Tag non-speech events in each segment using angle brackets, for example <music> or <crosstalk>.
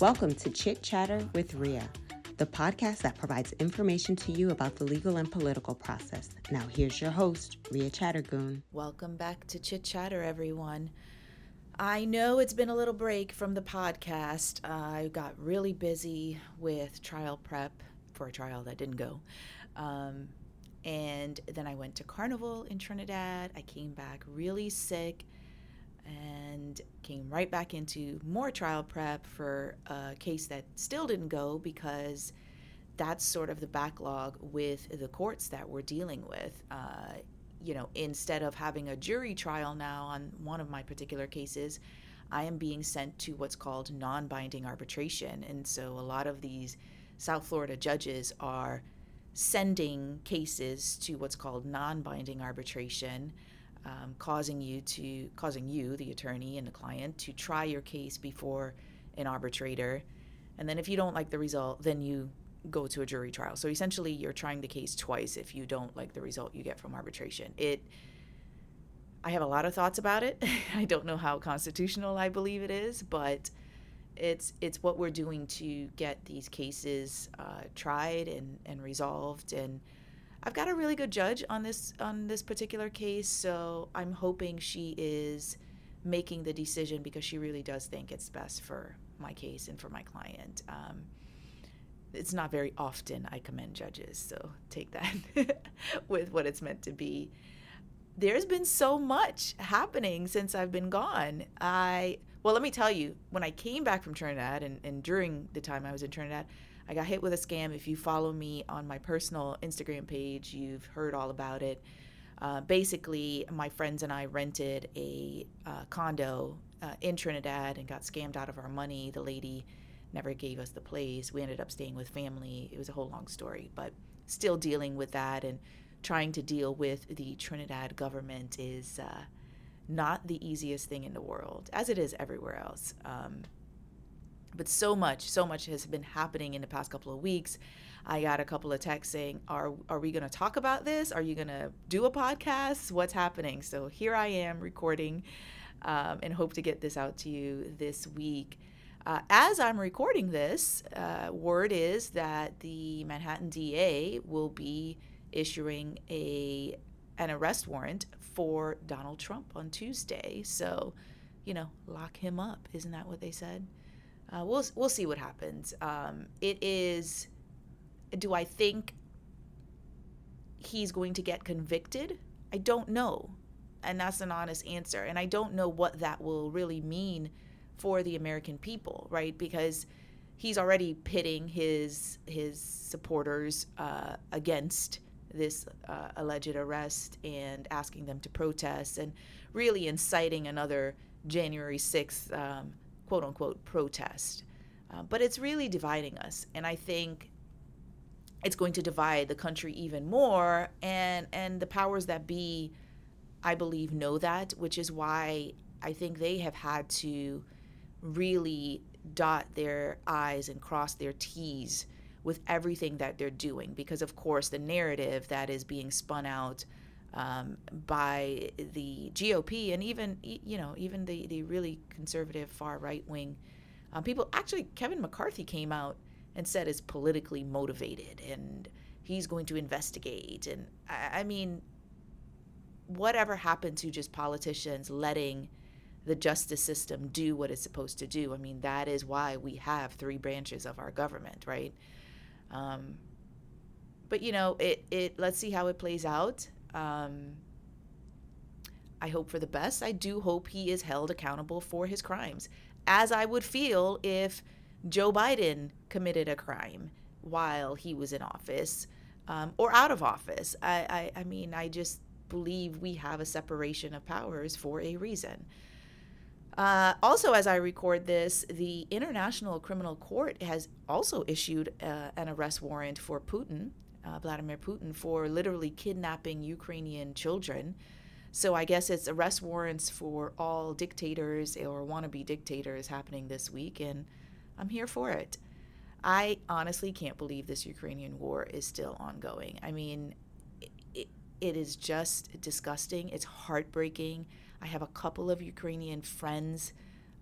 Welcome to Chit Chatter with Ria, the podcast that provides information to you about the legal and political process. Now, here's your host, Ria Chattergoon. Welcome back to Chit Chatter, everyone. I know it's been a little break from the podcast. I got really busy with trial prep for a trial that didn't go. Um, and then I went to Carnival in Trinidad. I came back really sick and came right back into more trial prep for a case that still didn't go because that's sort of the backlog with the courts that we're dealing with. Uh, you know, instead of having a jury trial now on one of my particular cases, I am being sent to what's called non binding arbitration. And so a lot of these South Florida judges are sending cases to what's called non binding arbitration um, causing you to causing you the attorney and the client to try your case before an arbitrator. And then if you don't like the result then you go to a jury trial. So essentially you're trying the case twice if you don't like the result you get from arbitration. It i have a lot of thoughts about it. <laughs> I don't know how constitutional i believe it is but it's it's what we're doing to get these cases uh, tried and, and resolved. And I've got a really good judge on this on this particular case, so I'm hoping she is making the decision because she really does think it's best for my case and for my client. Um, it's not very often I commend judges, so take that <laughs> with what it's meant to be. There's been so much happening since I've been gone. I well, let me tell you, when I came back from Trinidad and, and during the time I was in Trinidad, I got hit with a scam. If you follow me on my personal Instagram page, you've heard all about it. Uh, basically, my friends and I rented a uh, condo uh, in Trinidad and got scammed out of our money. The lady never gave us the place. We ended up staying with family. It was a whole long story, but still dealing with that and trying to deal with the Trinidad government is uh, not the easiest thing in the world, as it is everywhere else. Um, but so much, so much has been happening in the past couple of weeks. I got a couple of texts saying, "Are are we going to talk about this? Are you going to do a podcast? What's happening?" So here I am recording, um, and hope to get this out to you this week. Uh, as I'm recording this, uh, word is that the Manhattan DA will be issuing a an arrest warrant for Donald Trump on Tuesday. So, you know, lock him up. Isn't that what they said? Uh, we'll we'll see what happens. Um, it is. Do I think he's going to get convicted? I don't know, and that's an honest answer. And I don't know what that will really mean for the American people, right? Because he's already pitting his his supporters uh, against this uh, alleged arrest and asking them to protest and really inciting another January 6th um, quote unquote protest. Uh, but it's really dividing us. And I think it's going to divide the country even more. And, and the powers that be, I believe, know that, which is why I think they have had to really dot their I's and cross their T's with everything that they're doing. Because, of course, the narrative that is being spun out um, by the GOP and even you know even the the really conservative far right wing um, people. Actually, Kevin McCarthy came out and said is politically motivated and he's going to investigate. And I, I mean, whatever happened to just politicians letting the justice system do what it's supposed to do? I mean, that is why we have three branches of our government, right? Um, but you know, it it let's see how it plays out. Um, I hope for the best. I do hope he is held accountable for his crimes, as I would feel if Joe Biden committed a crime while he was in office um, or out of office. I, I, I mean, I just believe we have a separation of powers for a reason. Uh, also, as I record this, the International Criminal Court has also issued uh, an arrest warrant for Putin uh, Vladimir Putin for literally kidnapping Ukrainian children. So I guess it's arrest warrants for all dictators or wannabe dictators happening this week, and I'm here for it. I honestly can't believe this Ukrainian war is still ongoing. I mean, it, it is just disgusting. It's heartbreaking. I have a couple of Ukrainian friends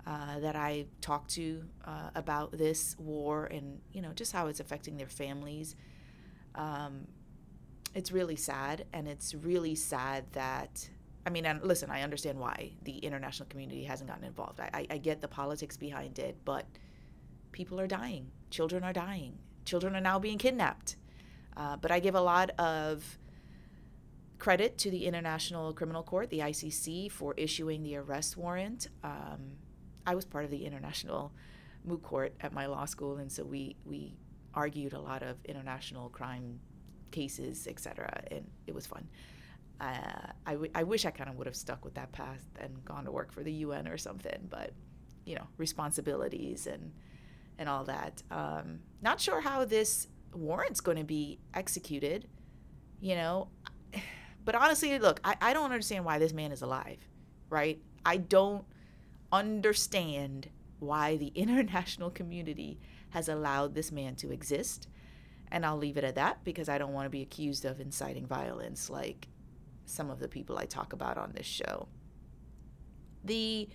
uh, that I talked to uh, about this war and you know just how it's affecting their families. Um, it's really sad, and it's really sad that I mean, and listen, I understand why the international community hasn't gotten involved. I, I, I get the politics behind it, but people are dying, children are dying, children are now being kidnapped. Uh, but I give a lot of credit to the International Criminal Court, the ICC, for issuing the arrest warrant. Um, I was part of the international moot court at my law school, and so we we argued a lot of international crime cases, etc. And it was fun. Uh, I, w- I wish I kind of would have stuck with that path and gone to work for the UN or something, but you know, responsibilities and and all that. Um, not sure how this warrant's going to be executed, you know. <sighs> But honestly, look, I, I don't understand why this man is alive, right? I don't understand why the <laughs> international community has allowed this man to exist. And I'll leave it at that because I don't want to be accused of inciting violence like some of the people I talk about on this show. The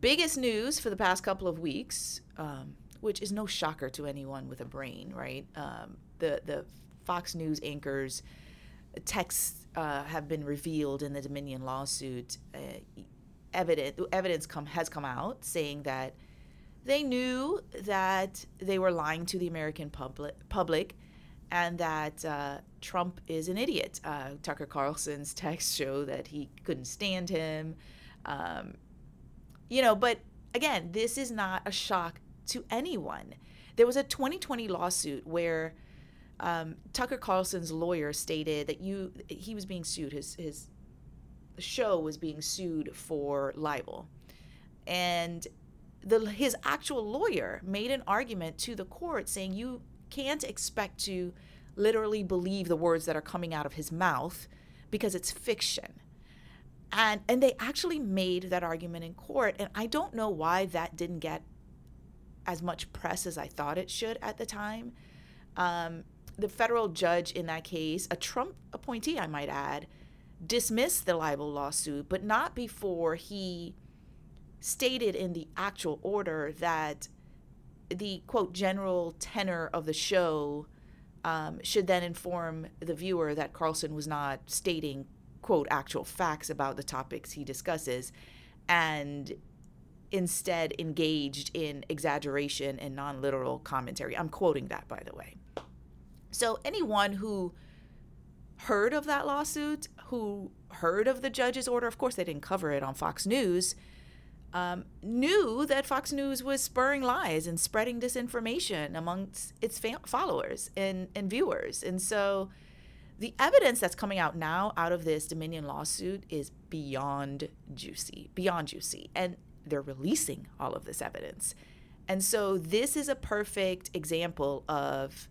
biggest news for the past couple of weeks, um, which is no shocker to anyone with a brain, right? Um, the the Fox News anchors texts uh, have been revealed in the Dominion lawsuit. Uh, evidence evidence come has come out saying that they knew that they were lying to the American public public and that uh, Trump is an idiot. Uh, Tucker Carlson's texts show that he couldn't stand him. Um, you know, but again, this is not a shock to anyone. There was a 2020 lawsuit where um, Tucker Carlson's lawyer stated that you he was being sued. His his show was being sued for libel. And the, his actual lawyer made an argument to the court saying you can't expect to literally believe the words that are coming out of his mouth because it's fiction. And, and they actually made that argument in court. And I don't know why that didn't get as much press as I thought it should at the time. Um, the federal judge in that case, a Trump appointee, I might add, dismissed the libel lawsuit, but not before he stated in the actual order that the quote general tenor of the show um, should then inform the viewer that Carlson was not stating quote actual facts about the topics he discusses and instead engaged in exaggeration and non-literal commentary. I'm quoting that by the way. So anyone who heard of that lawsuit, who heard of the judge's order, of course they didn't cover it on Fox News, um, knew that Fox News was spurring lies and spreading disinformation amongst its followers and, and viewers. And so the evidence that's coming out now out of this Dominion lawsuit is beyond juicy, beyond juicy. And they're releasing all of this evidence. And so this is a perfect example of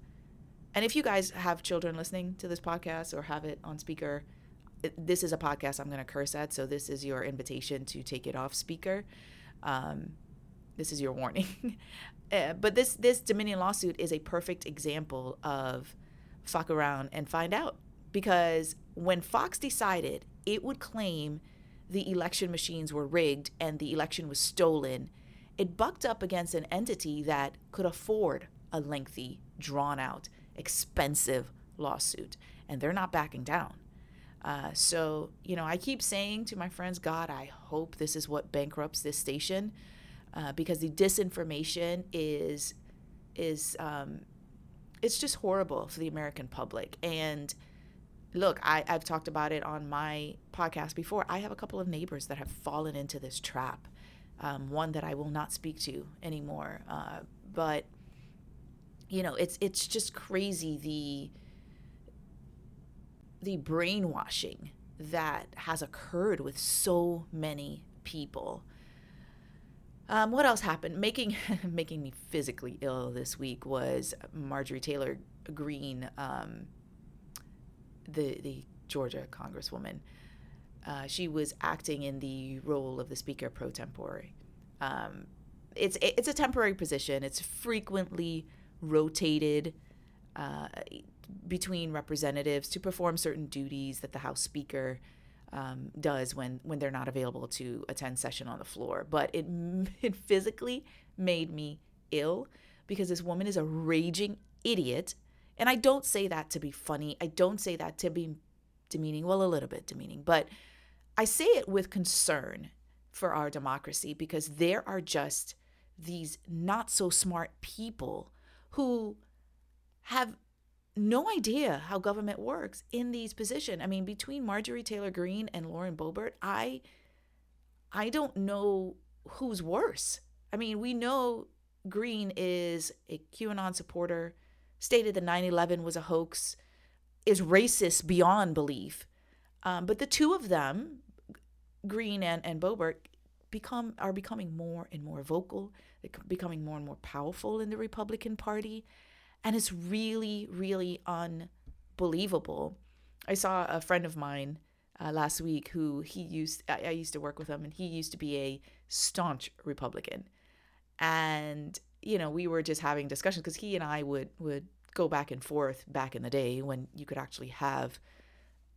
and if you guys have children listening to this podcast or have it on speaker, this is a podcast I'm going to curse at. So this is your invitation to take it off speaker. Um, this is your warning. <laughs> uh, but this this Dominion lawsuit is a perfect example of fuck around and find out because when Fox decided it would claim the election machines were rigged and the election was stolen, it bucked up against an entity that could afford a lengthy, drawn out expensive lawsuit, and they're not backing down. Uh, so, you know, I keep saying to my friends, God, I hope this is what bankrupts this station, uh, because the disinformation is is um, it's just horrible for the American public. And look, I, I've talked about it on my podcast before. I have a couple of neighbors that have fallen into this trap. Um, one that I will not speak to anymore, uh, but you know, it's it's just crazy the the brainwashing that has occurred with so many people. Um, what else happened? Making <laughs> making me physically ill this week was Marjorie Taylor Greene, um, the the Georgia Congresswoman. Uh, she was acting in the role of the Speaker pro tempore. Um, it's it's a temporary position. It's frequently rotated uh, between representatives to perform certain duties that the House Speaker um, does when when they're not available to attend session on the floor. But it <laughs> it physically made me ill because this woman is a raging idiot, and I don't say that to be funny. I don't say that to be demeaning. Well, a little bit demeaning, but I say it with concern for our democracy because there are just these not so smart people who have no idea how government works in these positions. I mean, between Marjorie Taylor Greene and Lauren Boebert, I I don't know who's worse. I mean, we know Greene is a QAnon supporter, stated that 9/11 was a hoax, is racist beyond belief. Um, but the two of them, Greene and, and Boebert, become are becoming more and more vocal. Becoming more and more powerful in the Republican Party. And it's really, really unbelievable. I saw a friend of mine uh, last week who he used, I, I used to work with him, and he used to be a staunch Republican. And, you know, we were just having discussions because he and I would, would go back and forth back in the day when you could actually have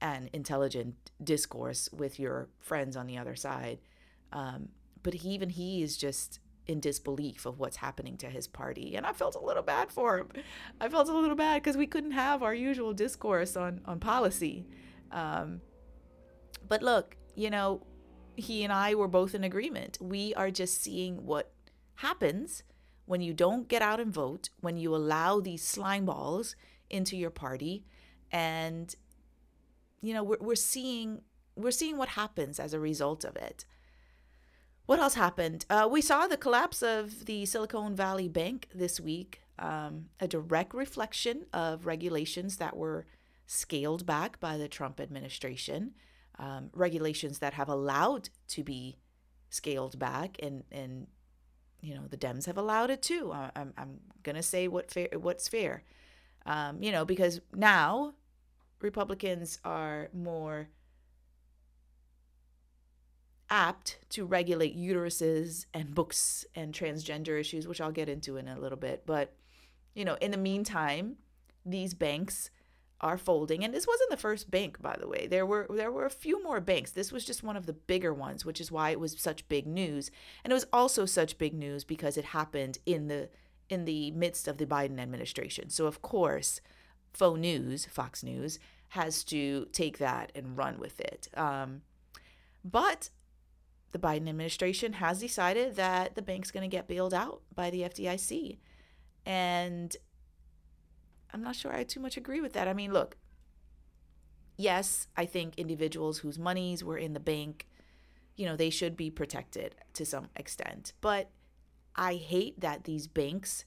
an intelligent discourse with your friends on the other side. Um, but he, even he is just in disbelief of what's happening to his party. And I felt a little bad for him. I felt a little bad because we couldn't have our usual discourse on, on policy. Um, but look, you know, he and I were both in agreement. We are just seeing what happens when you don't get out and vote, when you allow these slime balls into your party. And, you know, we're, we're seeing we're seeing what happens as a result of it. What else happened? Uh, we saw the collapse of the Silicon Valley Bank this week, um, a direct reflection of regulations that were scaled back by the Trump administration, um, regulations that have allowed to be scaled back, and and you know the Dems have allowed it too. I, I'm I'm gonna say what fair what's fair, um, you know, because now Republicans are more apt to regulate uteruses and books and transgender issues, which I'll get into in a little bit. But, you know, in the meantime, these banks are folding. And this wasn't the first bank by the way. There were there were a few more banks. This was just one of the bigger ones which is why it was such big news. And it was also such big news because it happened in the in the midst of the Biden administration. So of course faux news fox news has to take that and run with it. Um, but the Biden administration has decided that the bank's going to get bailed out by the FDIC. And I'm not sure I too much agree with that. I mean, look, yes, I think individuals whose monies were in the bank, you know, they should be protected to some extent. But I hate that these banks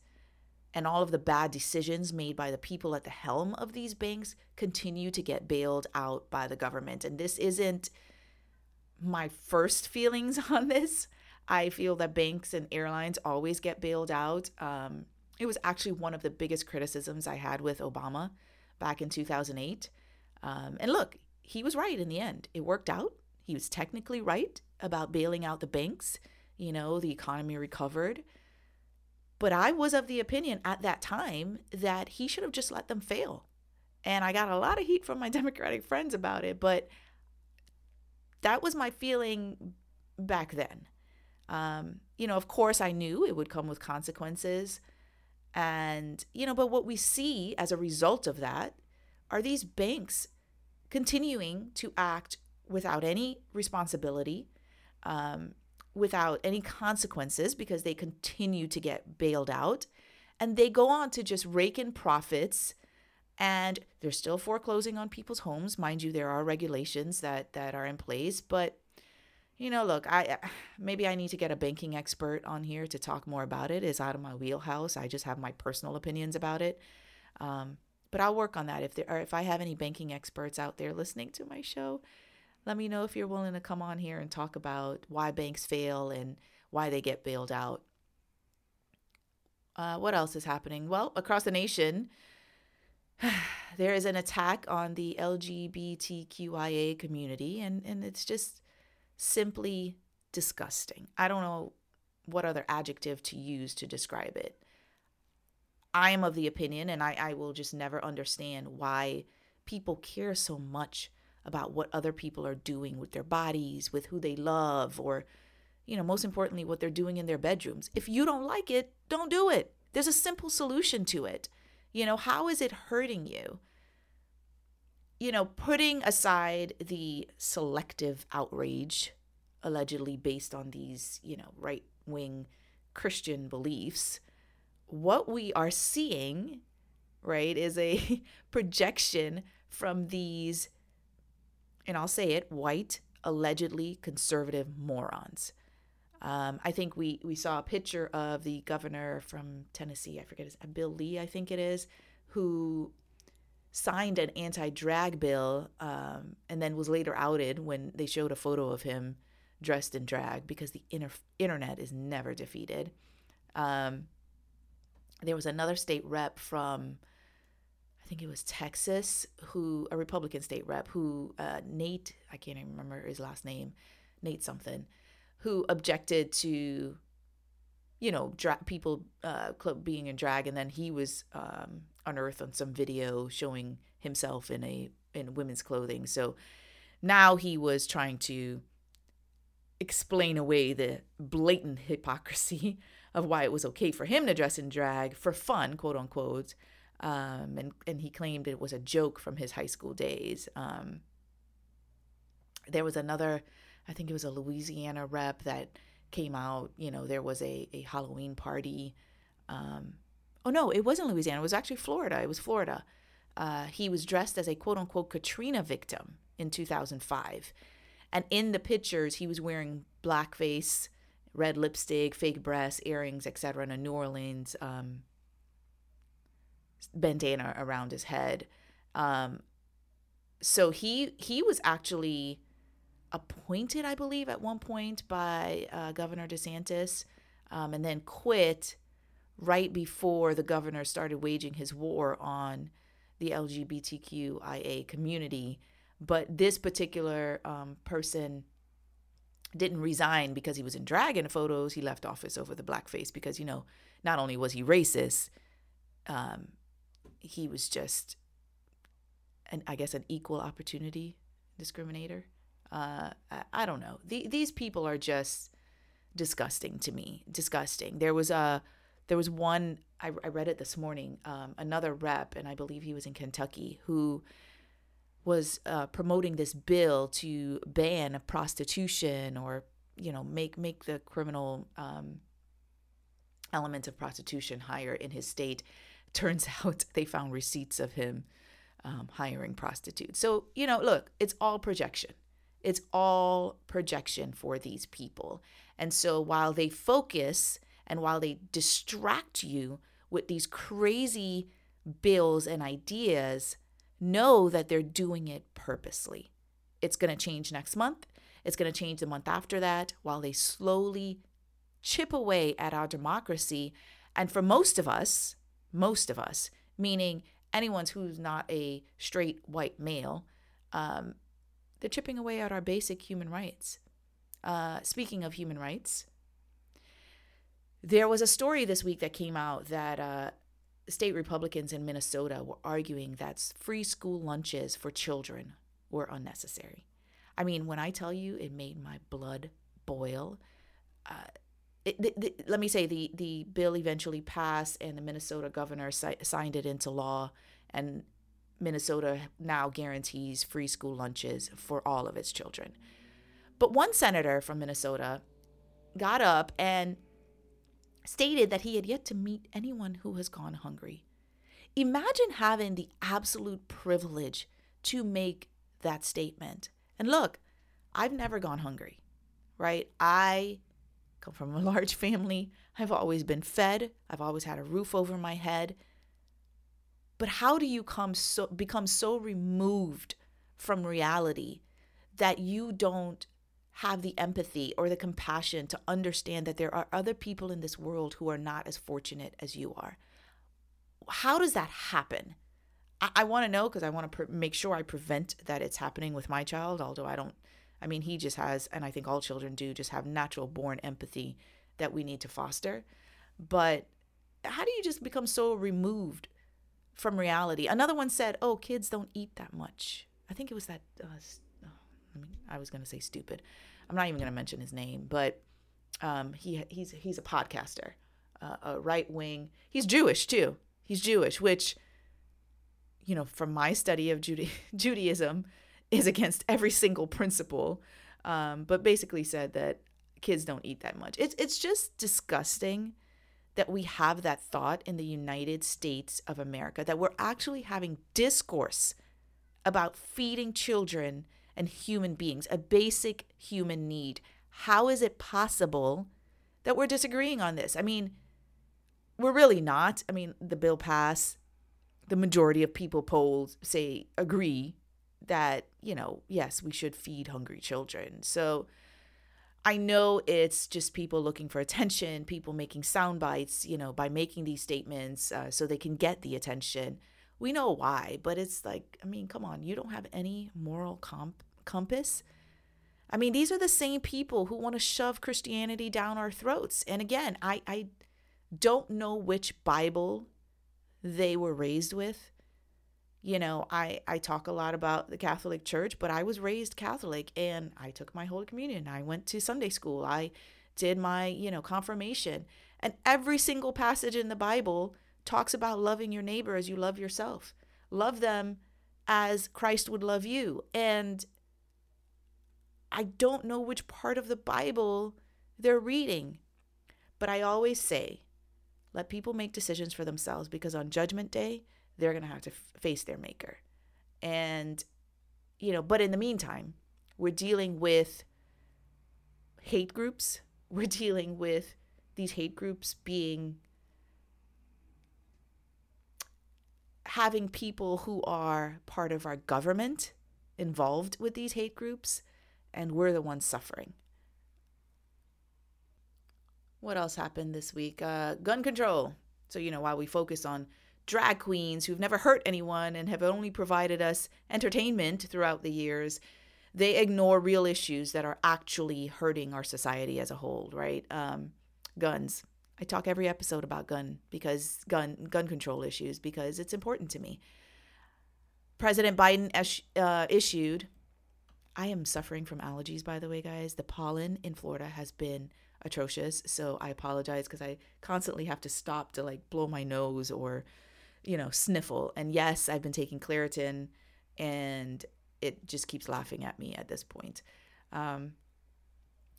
and all of the bad decisions made by the people at the helm of these banks continue to get bailed out by the government. And this isn't my first feelings <laughs> on this. I feel that banks and airlines always get bailed out. Um, it was actually one of the biggest criticisms I had with Obama back in 2008. Um, and look, he was right in the end. It worked out. He was technically right about bailing out the banks. You know, the economy recovered. But I was of the opinion at that time that he should have just let them fail. And I got a lot of heat from my <laughs> Democratic friends about it. But that was my feeling back then. Um, you know, of course, I knew it would come with consequences. And, you know, but what we see as a result of that are these banks continuing to act without any responsibility, um, without any consequences, because they continue to get bailed out. And they go on to just rake in profits and they're still foreclosing on people's homes. Mind you, there are regulations that that are in place, but you know, look, I <sighs> maybe I need to get a banking expert on here to talk more about it. It's out of my wheelhouse. I just have my personal opinions about it. Um, but I'll work on that. If there are, if I have any banking experts out there listening to my show, let me know if you're willing to come on here and talk about why banks fail and why they get bailed out. Uh, what else is happening? Well, across the nation, <sighs> there is an attack on the LGBTQIA community, and, and it's just simply disgusting. I don't know what other adjective to use to describe it. I am of the opinion, and I, I will just never understand why people care so much about what other people are doing with their bodies, with who they love, or, you know, most importantly, what they're doing in their bedrooms. If you don't like it, don't do it. There's a simple solution to it. You know, how is it hurting you? You know, putting aside the selective outrage allegedly based on these, you know, right wing Christian beliefs, what we are seeing, right, is a <laughs> projection from these, and I'll say it, white, allegedly conservative morons. Um, I think we we saw a picture of the governor from Tennessee. I forget his Bill Lee, I think it is, who signed an anti-drag bill um, and then was later outed when they showed a photo of him dressed in drag because the inter- internet is never defeated. Um, there was another state rep from, I think it was Texas, who a Republican state rep who uh, Nate, I can't even remember his last name, Nate something, who objected to, you know, dra- people uh, being in drag, and then he was um, unearthed on some video showing himself in a in women's clothing. So now he was trying to explain away the blatant hypocrisy <laughs> of why it was okay for him to dress in drag for fun, quote unquote. Um, and, and he claimed it was a joke from his high school days. Um, there was another, I think it was a Louisiana rep that came out, you know, there was a, a Halloween party. Um, oh, no, it wasn't Louisiana. It was actually Florida. It was Florida. Uh, he was dressed as a quote unquote Katrina victim in 2005. And in the pictures, he was wearing blackface, red lipstick, fake breasts, earrings, etc., and a New Orleans um, bandana around his head. Um, so he he was actually appointed, I believe, at one point by uh, Governor DeSantis, um, and then quit right before the governor started waging his war on the LGBTQIA community. But this particular um, person didn't resign because he was in drag in photos. He left office over the blackface because, you know, not only was he racist, um, he was just, an, I guess, an equal opportunity discriminator. Uh, I, I, don't know. The, these people are just disgusting to me. Disgusting. There was a, there was one. I, I read it this morning. Um, another rep, and I believe he was in Kentucky, who was uh, promoting this bill to ban prostitution or you know make make the criminal um, element of prostitution higher in his state. <laughs> Turns out they found receipts of him um, hiring prostitutes. So you know, look, it's all projection. It's all projection for these people. And so while they focus and while they distract you with these crazy bills and ideas know that they're doing it purposely. It's going to change next month. It's going to change the month after that while they slowly chip away at our democracy. And for most of us, most of us, meaning anyone who's not a straight white male, um, they're chipping away at our basic human rights. Uh, speaking of human rights, there was a story this week that came out that uh, state Republicans in Minnesota were arguing that free school lunches for children were unnecessary. I mean, when I tell you it made my blood boil, uh, it, the, the, let me say the, the bill eventually passed and the Minnesota governor si- signed it into law, and Minnesota now guarantees free school lunches for all of its children. But one senator from Minnesota got up and stated that he had yet to meet anyone who has gone hungry. Imagine having the absolute privilege to make that statement. And look, I've never gone hungry, right? I come from a <laughs> large family. I've always been fed. I've always had a roof over my head. But how do you come so become so removed from reality that you don't have the empathy or the compassion to understand that there are other people in this world who are not as fortunate as you are. How does that happen? I, I want to know because I want to pre- make sure I prevent that it's happening with my child, although I don't. I mean, he just has, and I think all children do, just have natural born empathy that we need to foster. But how do you just become so removed from reality? Another one said, Oh, kids don't eat that much. I think it was that. Uh, oh, I mean, I was gonna say stupid. I'm not even gonna mention his name, but um, he he's he's a podcaster, uh, a right wing. He's Jewish too. He's Jewish, which, you know, from my study of Juda- <laughs> Judaism, is against every single principle. Um, but basically said that kids don't eat that much. It's it's just disgusting that we have that thought in the United States of America that we're actually having discourse about feeding children and human beings, a basic human need. How is it possible that we're disagreeing on this? I mean, we're really not. I mean, the bill passed. The majority of people polled say agree that, you know, yes, we should feed hungry children. So I know it's just people looking for attention, people making sound bites, you know, by making these statements uh, so they can get the attention. We know why, but it's like, I mean, come on, you don't have any moral comp- compass. I mean, these are the same people who want to shove Christianity down our throats. And again, I, I don't know which Bible they were raised with you know i i talk a lot about the catholic church but i was raised catholic and i took my holy communion. I went to sunday school. I did my you know confirmation. And every single passage in the bible talks about loving your neighbor as you love yourself. Love them as christ would love you. And i don't know which part of the bible they're reading but i always say let people make decisions for themselves because on judgment day they're going to have to f- face their maker. And, you know, but in the meantime, we're dealing with hate groups. <laughs> We're dealing with these hate groups being having people who are part of our government involved with these hate groups, and we're the ones suffering. What else happened this week? Uh, gun control. So, you know, while we focus on drag queens who've never hurt anyone and have only provided us entertainment throughout the years, they ignore real issues that are actually hurting our society as a whole, right? Um, guns. I talk every episode about gun because gun gun control issues because it's important to me. President Biden uh, issued. I am suffering from allergies, by the way, guys. The pollen in Florida has been atrocious, so I apologize because I constantly have to stop to like blow my nose or you know, sniffle. And yes, I've been taking Claritin and it just keeps laughing at me at this point. Um,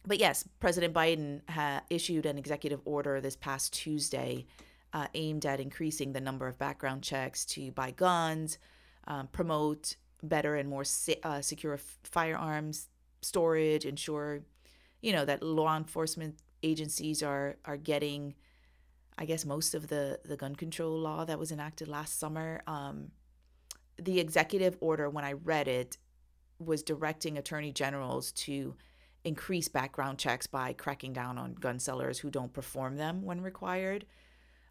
but yes, President Biden ha- issued an executive order this past Tuesday uh, aimed at increasing the number of background checks to buy guns, um, promote better and more se- uh, secure f- firearms storage, ensure, you know, that law enforcement agencies are are getting I guess most of the the gun control law that was enacted last summer. Um, the executive order, when I read it, was directing attorney generals to increase background checks by cracking down on gun sellers who don't perform them when required,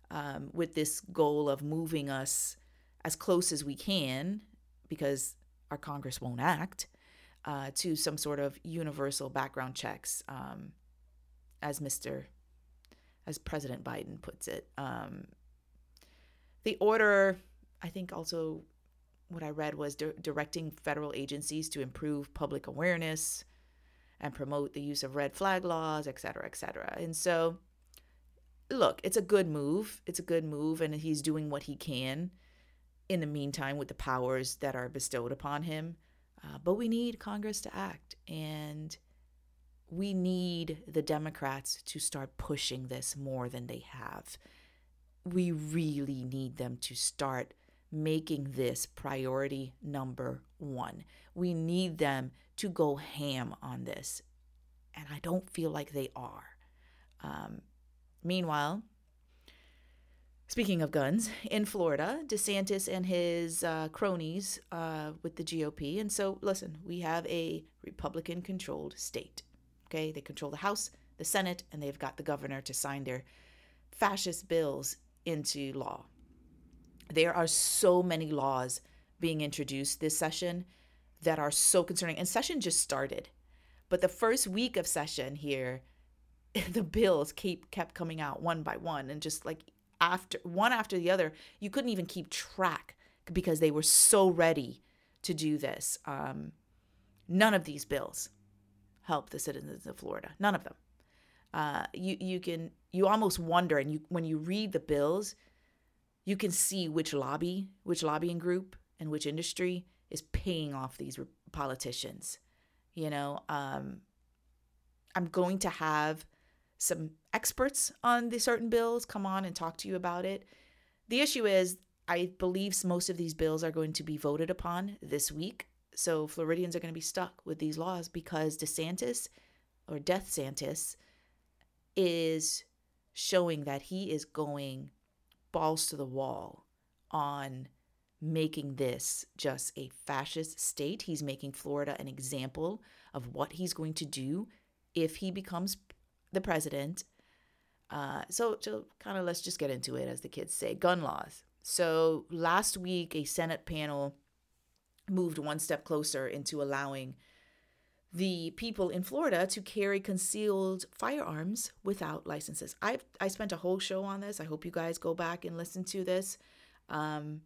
um, with this goal of moving us as close as we can, because our Congress won't act, uh, to some sort of universal background checks, um, as Mr as President Biden puts it. Um, the order, I think, also what I read was di- directing federal agencies to improve public awareness and promote the use of red flag laws, et cetera, et cetera. And so, look, it's a good move. It's a good move, and he's doing what he can in the meantime with the powers that are bestowed upon him. Uh, but we need Congress to act. And we need the Democrats to start pushing this more than they have. We really need them to start making this priority number one. We need them to go ham on this. And I don't feel like they are. Um, meanwhile, speaking of guns, in Florida, DeSantis and his uh, cronies uh, with the GOP. And so, listen, we have a Republican controlled state. Okay, they control the House, the Senate, and they've got the governor to sign their fascist bills into law. There are so many laws being introduced this session that are so concerning. And session just started. But the first week of session here, <laughs> the bills keep kept coming out one by one and just like after one after the other, you couldn't even keep track because they were so ready to do this. Um, none of these bills help the citizens of Florida. None of them. Uh, you you can you almost wonder, and you when you read the bills, you can see which lobby, which lobbying group, and which industry is paying off these politicians. You know, um, I'm going to have some experts on the certain bills come on and talk to you about it. The issue is, I believe most of these bills are going to be voted upon this week. So Floridians are going to be stuck with these laws because DeSantis or Death Santis is showing that he is going balls to the wall on making this just a fascist state. He's making Florida an example of what he's going to do if he becomes the president. Uh, so, so kind of let's just get into it, as the kids say gun laws. So, last week, a Senate panel moved one step closer into allowing the people in Florida to carry concealed firearms without licenses. I I spent a whole show on this. I hope you guys go back and listen to this. Um,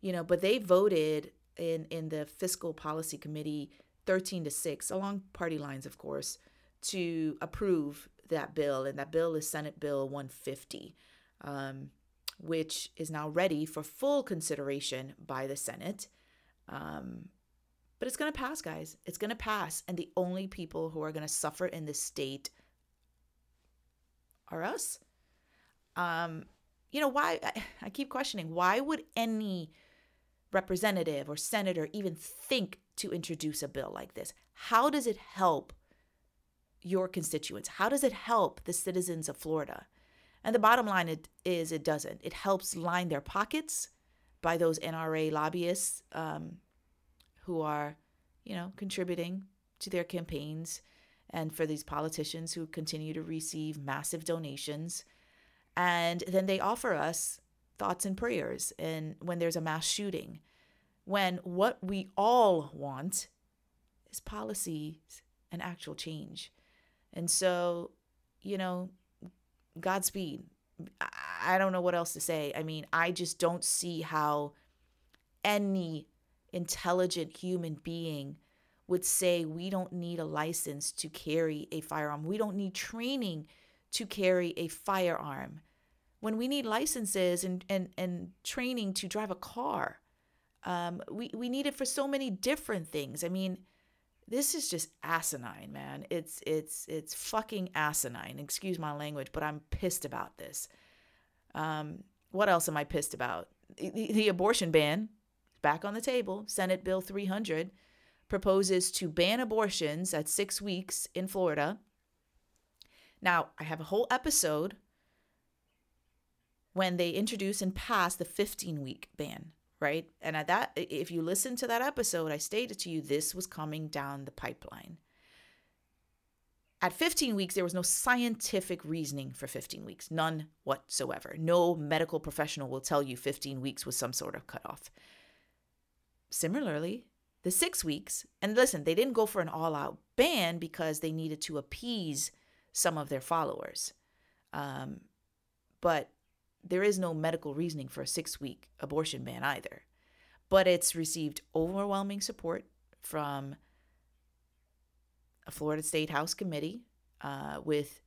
you know, but they voted in in the fiscal policy committee 13 to 6 along party lines of course to approve that bill and that bill is senate bill 150 um, which is now ready for full consideration by the senate um, but it's going to pass guys it's going to pass and the only people who are going to suffer in this state are us um, you know why I, I keep questioning why would any representative or senator even think to introduce a bill like this? How does it help your constituents? How does it help the citizens of Florida? And the bottom line is it doesn't. It helps line their pockets by those NRA lobbyists um, who are, you know, contributing to their campaigns and for these politicians who continue to receive massive donations. And then they offer us thoughts and prayers and when there's a mass shooting when what we all want is policies and actual change and so you know godspeed i don't know what else to say i mean i just don't see how any intelligent human being would say we don't need a license to carry a firearm we don't need training to carry a firearm when we need licenses and, and, and training to drive a car. Um, we, we need it for so many different things. I mean, this is just asinine, man. It's it's it's fucking asinine. Excuse my language, but I'm pissed about this. Um, what else am I pissed about? The, the abortion ban back on the table. Senate Bill 300 proposes to ban abortions at six weeks in Florida. Now, I have a whole episode when they introduced and passed the 15 week ban, right? And at that, if you listen to that episode, I stated to you this was coming down the pipeline. At 15 weeks, there was no scientific reasoning for 15 weeks, none whatsoever. No medical professional will tell you 15 weeks was some sort of cutoff. Similarly, the six weeks, and listen, they didn't go for an all out ban because they needed to appease some of their followers. Um, but there is no medical reasoning for a six week abortion ban either. But it's received overwhelming support from a Florida State House committee uh, with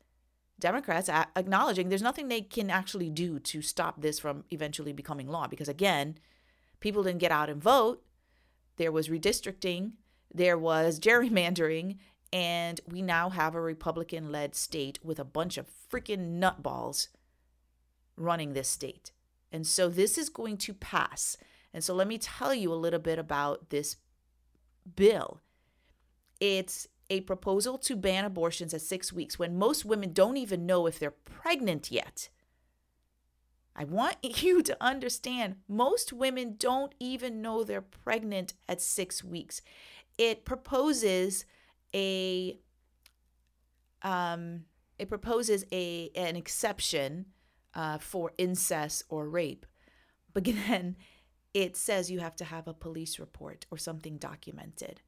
Democrats a- acknowledging there's nothing they can actually do to stop this from eventually becoming law. Because again, people didn't get out and vote. There was redistricting, there was gerrymandering, and we now have a Republican led state with a bunch of freaking nutballs running this state. And so this is going to pass. And so let me tell you a little bit about this bill. It's a proposal to ban abortions at six weeks when most women don't even know if they're pregnant yet. I want <laughs> you to understand most women don't even know they're pregnant at six weeks. It proposes a um, it proposes a an exception uh, for incest or rape. But <laughs> then it says you have to have a police report or something documented.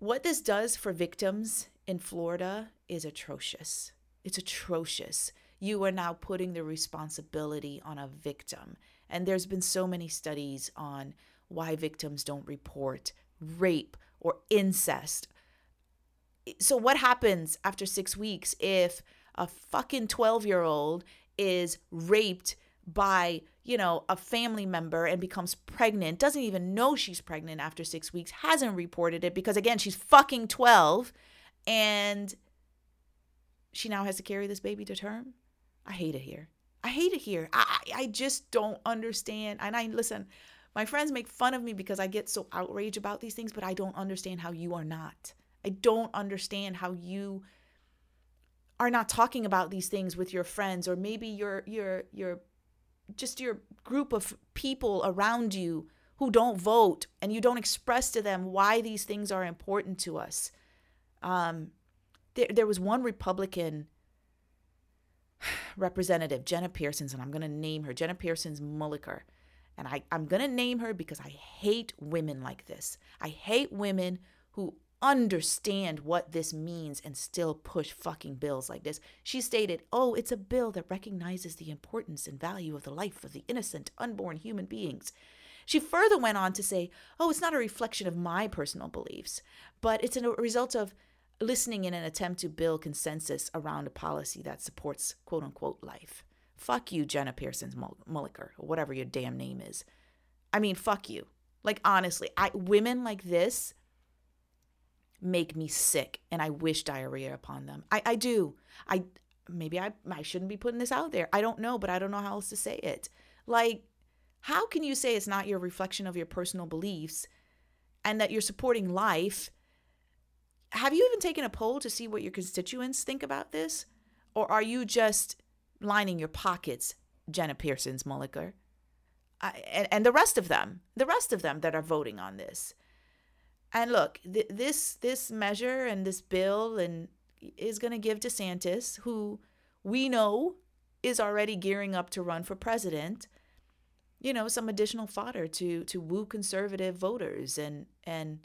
What this does for victims in Florida is atrocious. It's atrocious. You are now putting the responsibility on a victim. And there's been so many studies on why victims don't report rape or incest. So, what happens after six weeks if a fucking 12 year old is raped by, you know, a family member and becomes pregnant, doesn't even know she's pregnant after six weeks, hasn't reported it because, again, she's fucking 12 and she now has to carry this baby to term? I hate it here. I hate it here. I, I just don't understand. And I listen, my friends make fun of me because I get so outraged about these things, but I don't understand how you are not. I don't understand how you are not talking about these things with your friends or maybe your your your just your group of people around you who don't vote and you don't express to them why these things are important to us. Um, there, there was one Republican <sighs> representative, Jenna Persons, and I'm going to name her Jenna Persons-Mulicka. And I, I'm going to name her because I hate women like this. I hate women who understand what this means and still push fucking bills like this. She stated, Oh, it's a bill that recognizes the importance and value of the life of the innocent, unborn human beings. She further went on to say, Oh, it's not a reflection of my personal beliefs, but it's a result of listening in an attempt to build consensus around a policy that supports quote unquote life. Fuck you, Jenna Persons-Mulicka, or whatever your damn name is. I mean, fuck you. Like honestly, I women like this make me sick and I wish diarrhea upon them. I, I do. I maybe I I shouldn't be putting this out there. I don't know, but I don't know how else to say it. Like, how can you say it's not your reflection of your personal beliefs and that you're supporting life have you even taken a poll to see what your constituents think about this? Or are you just lining your pockets, Jenna Persons-Mulicka? and, and the rest of them, the rest of them that are voting on this. And look, th- this this measure and this bill and is going to give DeSantis, who we know is already gearing up to run for president, you know, some additional fodder to to woo conservative voters and and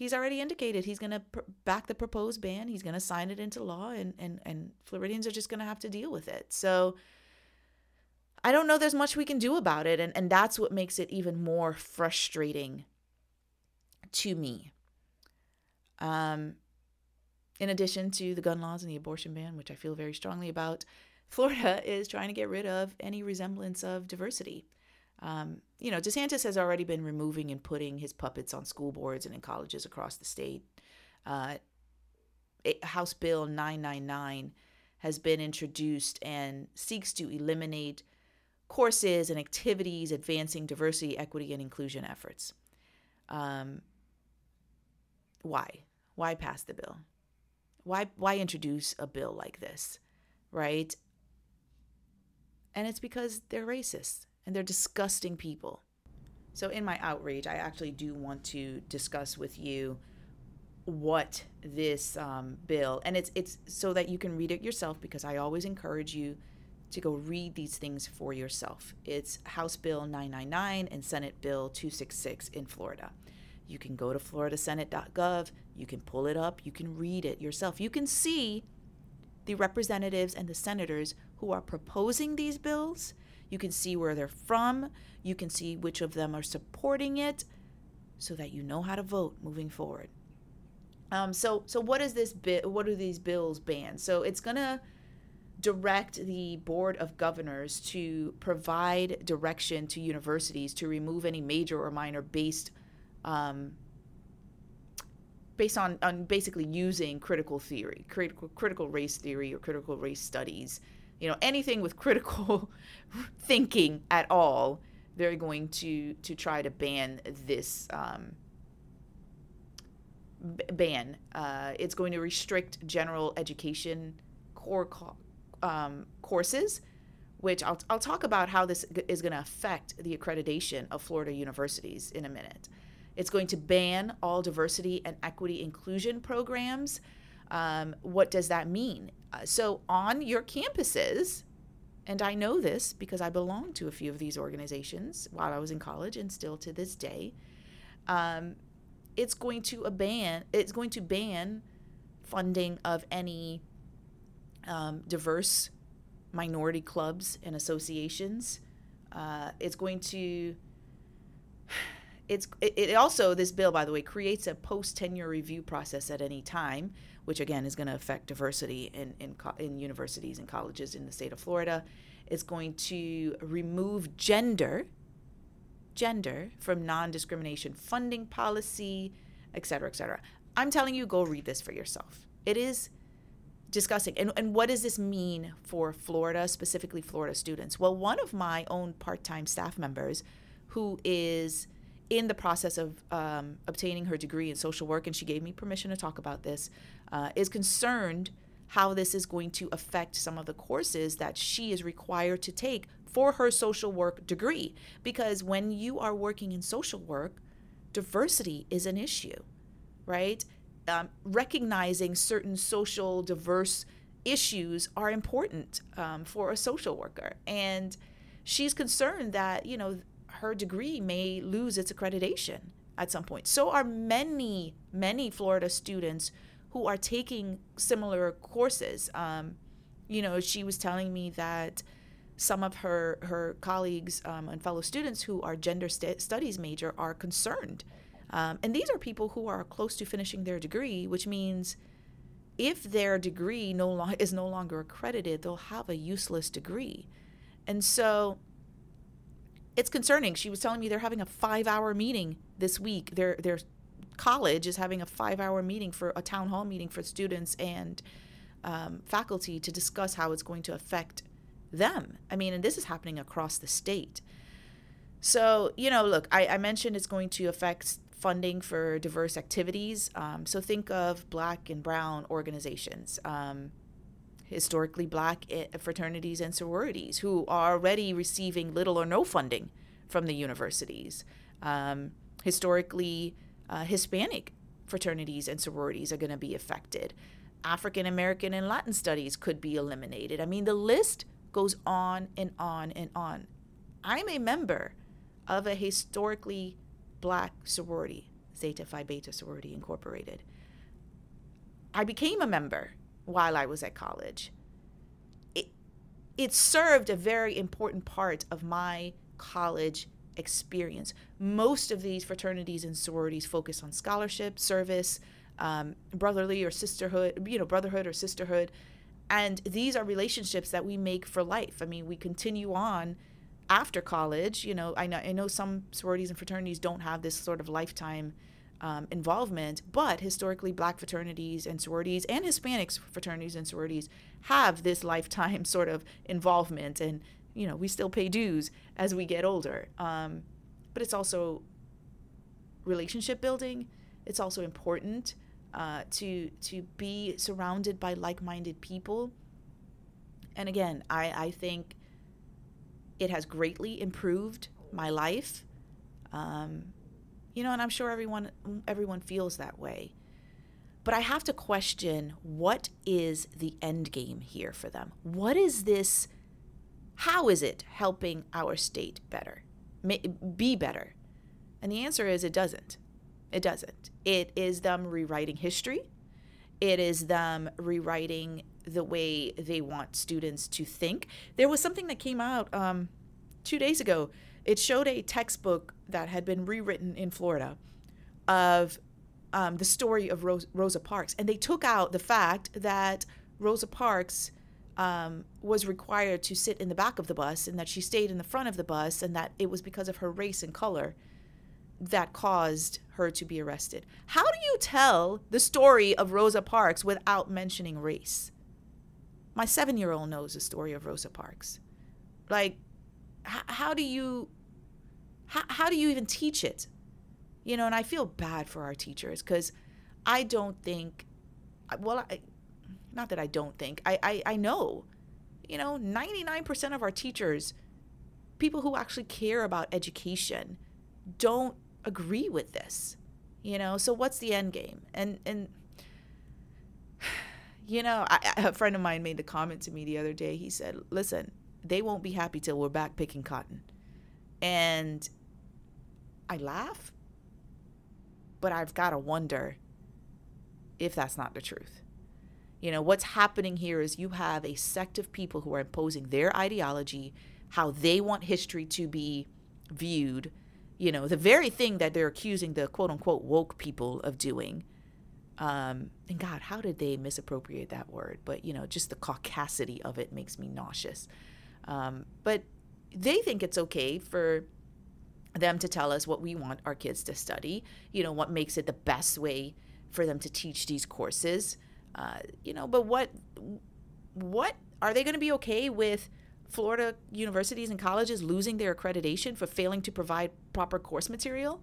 he's already indicated he's going to pr- back the proposed ban. He's going to sign it into law, and and and Floridians are just going to have to deal with it. So I don't know. There's much we can do about it, and and that's what makes it even more frustrating to me. Um, in addition to the gun laws and the abortion ban, which I feel very strongly about, <laughs> Florida is trying to get rid of any resemblance of diversity. Um, you know, DeSantis has already been removing and putting his puppets on school boards and in colleges across the state. Uh, House Bill 999 has been introduced and seeks to eliminate courses and activities advancing diversity, equity, and inclusion efforts. Um, why? Why pass the bill? Why why introduce a bill like this, right? And it's because they're racist and they're disgusting people. So, in my outrage, I actually do want to discuss with you what this um, bill and it's it's so that you can read it yourself because I always encourage you to go read these things for yourself. It's House Bill 999 and Senate Bill 266 in Florida. You can go to floridasenate.gov, you can pull it up, you can read it yourself. You can see the representatives and the senators who are proposing these bills you can see where they're from. You can see which of them are supporting it so that you know how to vote moving forward. Um, so, so what is this bit? What do these bills ban? So it's gonna direct the board of governors to provide direction to universities to remove any major or minor based um, based on, on basically using critical theory, critical critical race theory or critical race studies you know anything with critical <laughs> thinking at all they're going to to try to ban this um, b- ban. Uh, it's going to restrict general education core co- um, courses which I'll, I'll talk about how this is going to affect the accreditation of florida universities in a minute it's going to ban all diversity and equity inclusion programs um, what does that mean? Uh, so, on your campuses, and I know this because I belong to a few of these organizations while I was in college and still to this day, um, it's going to ban it's going to ban funding of any um, diverse minority clubs and associations. Uh, it's going to it's it, it also this bill by the way creates a post tenure review process at any time which again is going to affect diversity in, in in universities and colleges in the state of Florida. It's going to remove gender gender from non-discrimination funding policy et cetera et cetera. I'm telling you go read this for yourself. It is discussing and, and what does this mean for florida specifically florida students? Well one of my own part-time staff members who is in the process of um, obtaining her degree in social work, and she gave me permission to talk about this, uh, is concerned how this is going to affect some of the courses that she is required to take for her social work degree. Because when you are working in social work, diversity is an issue, right? Um, recognizing certain social diverse issues are important um, for a social worker. And she's concerned that, you know, her degree may lose its accreditation at some point. So are many, many Florida students who are taking similar courses. Um, you know, she was telling me that some of her her colleagues um, and fellow students who are gender st- studies major are concerned, um, and these are people who are close to finishing their degree, which means if their degree no lo- is no longer accredited, they'll have a useless degree, and so it's concerning. She was telling me they're having a five hour meeting this week. Their their college is having a five hour meeting for a town hall meeting for students and um, faculty to discuss how it's going to affect them. I mean, and this is happening across the state. So, you know, look, I, I mentioned it's going to affect funding for diverse activities. Um, so think of black and brown organizations. Um, historically black eh, fraternities and sororities who are already receiving little or no funding from the universities. Um, historically, uh, Hispanic fraternities and sororities are going to be affected. African American and Latin studies could be eliminated. I mean, the list goes on and on and on. I'm a member of a historically black sorority, Zeta Phi Beta Sorority Incorporated. I became a member while I was at college. It, it served a very important part of my college experience. Most of these fraternities and sororities focus on scholarship, service, um, brotherly or sisterhood, you know, brotherhood or sisterhood. And these are relationships that we make for life. I mean, we continue on after college. You know, I know, I know some sororities and fraternities don't have this sort of lifetime um, involvement, but historically, black fraternities and sororities and Hispanics fraternities and sororities have this lifetime <laughs> sort of involvement, and you know we still pay dues as we get older. Um, but it's also relationship building. It's also important uh, to to be surrounded by like-minded people. And again, I, I think it has greatly improved my life. Um, you know, and I'm sure everyone everyone feels that way. But I have to question what is the end game here for them? What is this how is it helping our state better? Be better? And the answer is it doesn't. It doesn't. It is them rewriting history. It is them rewriting the way they want students to think. There was something that came out um, two days ago it showed a textbook that had been rewritten in Florida of um, the story of Rose, Rosa Parks. And they took out the fact that Rosa Parks um, was required to sit in the back of the bus and that she stayed in the front of the bus and that it was because of her race and color that caused her to be arrested. How do you tell the story of Rosa Parks without mentioning race? My seven year old knows the story of Rosa Parks. Like, how, do you how, how do you even teach it? You know and i feel bad for our teachers because i don't think well I, not that i don't think I, I i know you know 99% of our teachers people who actually care about education don't agree with this you know so what's the end game? And and <sighs> you know I, a friend of mine made the comment to me the other day he said listen they won't be happy till we're back picking cotton. And I laugh, but I've got to wonder if that's not the truth. You know, what's happening here is you have a sect of people who are imposing their ideology, how they want history to be viewed, You know, the very thing that they're accusing the quote unquote woke people of doing. Um, and God, how did they misappropriate that word? But, you know, just the caucasity of it makes me nauseous. Um, but they think it's okay for them to tell us what we want our kids to study, you know, what makes it the best way for them to teach these courses. Uh, you know, but what what are they going to be okay with Florida universities and colleges losing their accreditation for failing to provide proper course material?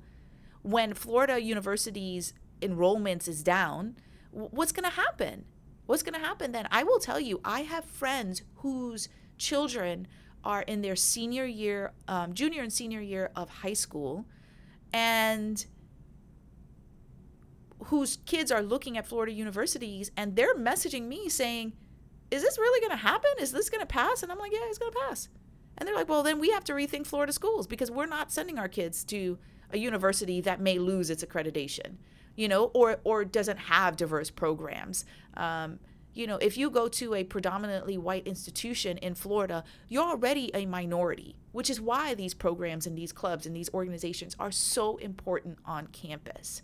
When Florida universities enrollments is down, what's going to happen? What's going to happen then? I will tell you, I have friends whose children are in their senior year, um, junior and senior year of high school, and whose kids are looking at Florida universities and they're messaging me saying, Is this really going to happen? Is this going to pass? And I'm like, Yeah, it's going to pass. And they're like, Well, then we have to rethink Florida schools because we're not sending our kids to a university that may lose its accreditation, you know, or, or doesn't have diverse programs. Um, you know, if you go to a predominantly white institution in Florida, you're already a minority, which is why these programs and these clubs and these organizations are so important on campus.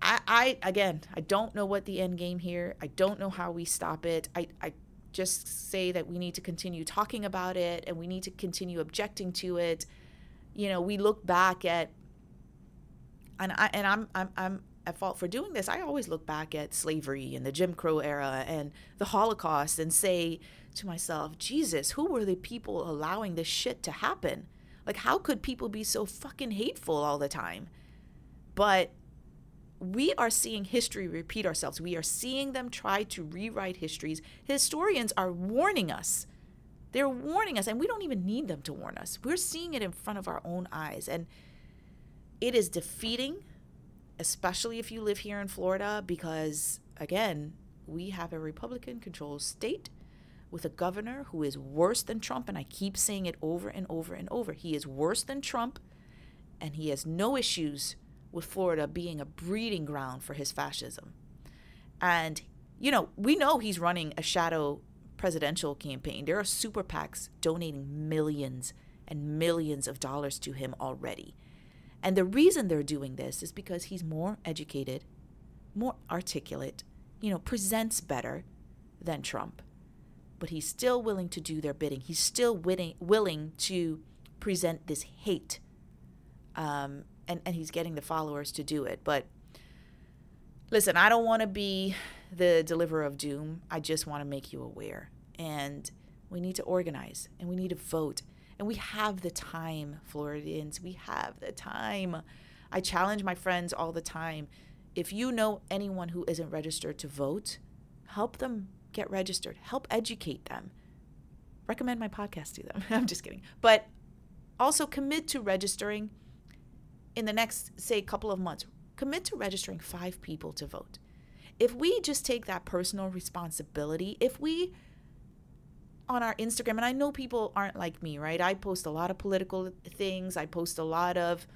I, I again, I don't know what the end game here. I don't know how we stop it. I, I just say that we need to continue talking about it and we need to continue objecting to it. You know, we look back at and I and I'm I'm I'm at fault for doing this. I always look back at slavery and the Jim Crow era and the Holocaust and say to myself, Jesus, who were the people allowing this shit to happen? Like how could people be so fucking hateful all the time? But we are seeing history repeat ourselves. We are seeing them try to rewrite histories. Historians are warning us. They're warning us, and we don't even need them to warn us. We're seeing it in front of our own eyes. And it is defeating, especially if you live here in Florida, because again, we have a Republican controlled state with a governor who is worse than Trump. And I keep saying it over and over and over. He is worse than Trump, and he has no issues with Florida being a breeding ground for his fascism. And, you know, we know he's running a shadow presidential campaign. There are super PACs donating millions and millions of dollars to him already. And the reason they're doing this is because he's more educated, more articulate, you know, presents better than Trump. But he's still willing to do their bidding. He's still willing, willing to present this hate um, and, and he's getting the followers to do it. But listen, I don't want to be the deliverer of doom. I just want to make you aware. And we need to organize and we need to vote. And we have the time, Floridians. We have the time. I challenge my friends all the time. If you know anyone who isn't registered to vote, help them get registered, help educate them. Recommend my podcast to them. <laughs> I'm just kidding. But also commit to registering in the next, say, couple of months, commit to registering five people to vote. If we just take that personal responsibility, if we on our Instagram, and I know people aren't like me, right? I post a lot of political things, I post a lot of,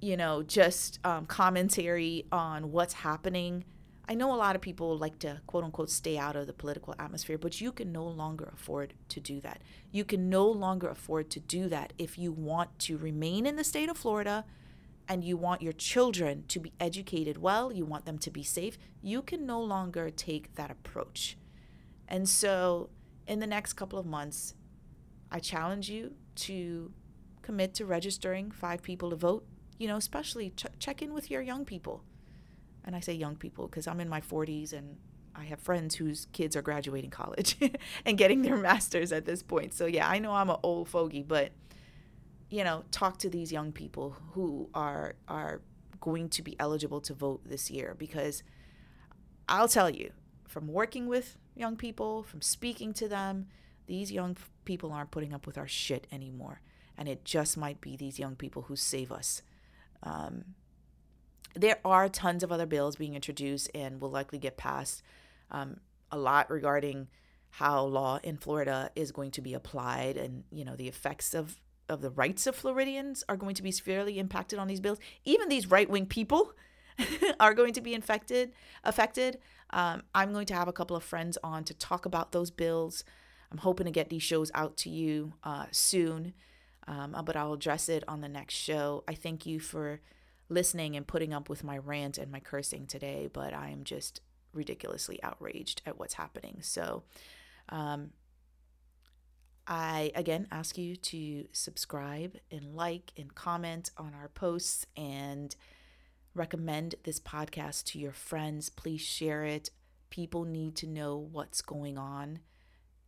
you know, just um, commentary on what's happening I know a lot of people like to quote unquote stay out of the political atmosphere, but you can no longer afford to do that. You can no longer afford to do that if you want to remain in the state of Florida and you want your children to be educated well, you want them to be safe. You can no longer take that approach. And so, in the next couple of months, I challenge you to commit to registering five people to vote. You know, especially ch- check in with your young people and I say young people because I'm in my 40s and I have friends whose kids are graduating college <laughs> and getting their masters at this point. So yeah, I know I'm an old fogey, but you know, talk to these young people who are are going to be eligible to vote this year because I'll tell you, from working with young people, from speaking to them, these young people aren't putting up with our shit anymore. And it just might be these young people who save us. Um, there are tons of other bills being introduced and will likely get passed. Um, a lot regarding how law in Florida is going to be applied, and you know the effects of of the rights of Floridians are going to be severely impacted on these bills. Even these right wing people <laughs> are going to be infected affected. Um, I'm going to have a couple of friends on to talk about those bills. I'm hoping to get these shows out to you uh, soon. um, but I'll address it on the next show. I thank you for listening and putting up with my rant and my cursing today, but I am just ridiculously outraged at what's happening. So, um, I again ask you to subscribe and like and comment on our posts and recommend this podcast to your friends. Please share it. People need to know what's going on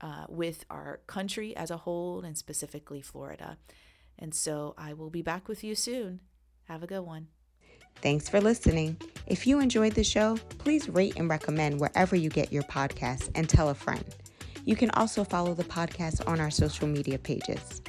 uh, with our country as a whole and specifically Florida. And so I will be back with you soon. Have a good one. Thanks for listening. If you enjoyed the show, please rate and recommend wherever you get your podcasts and tell a friend. You can also follow the podcast on our social media pages.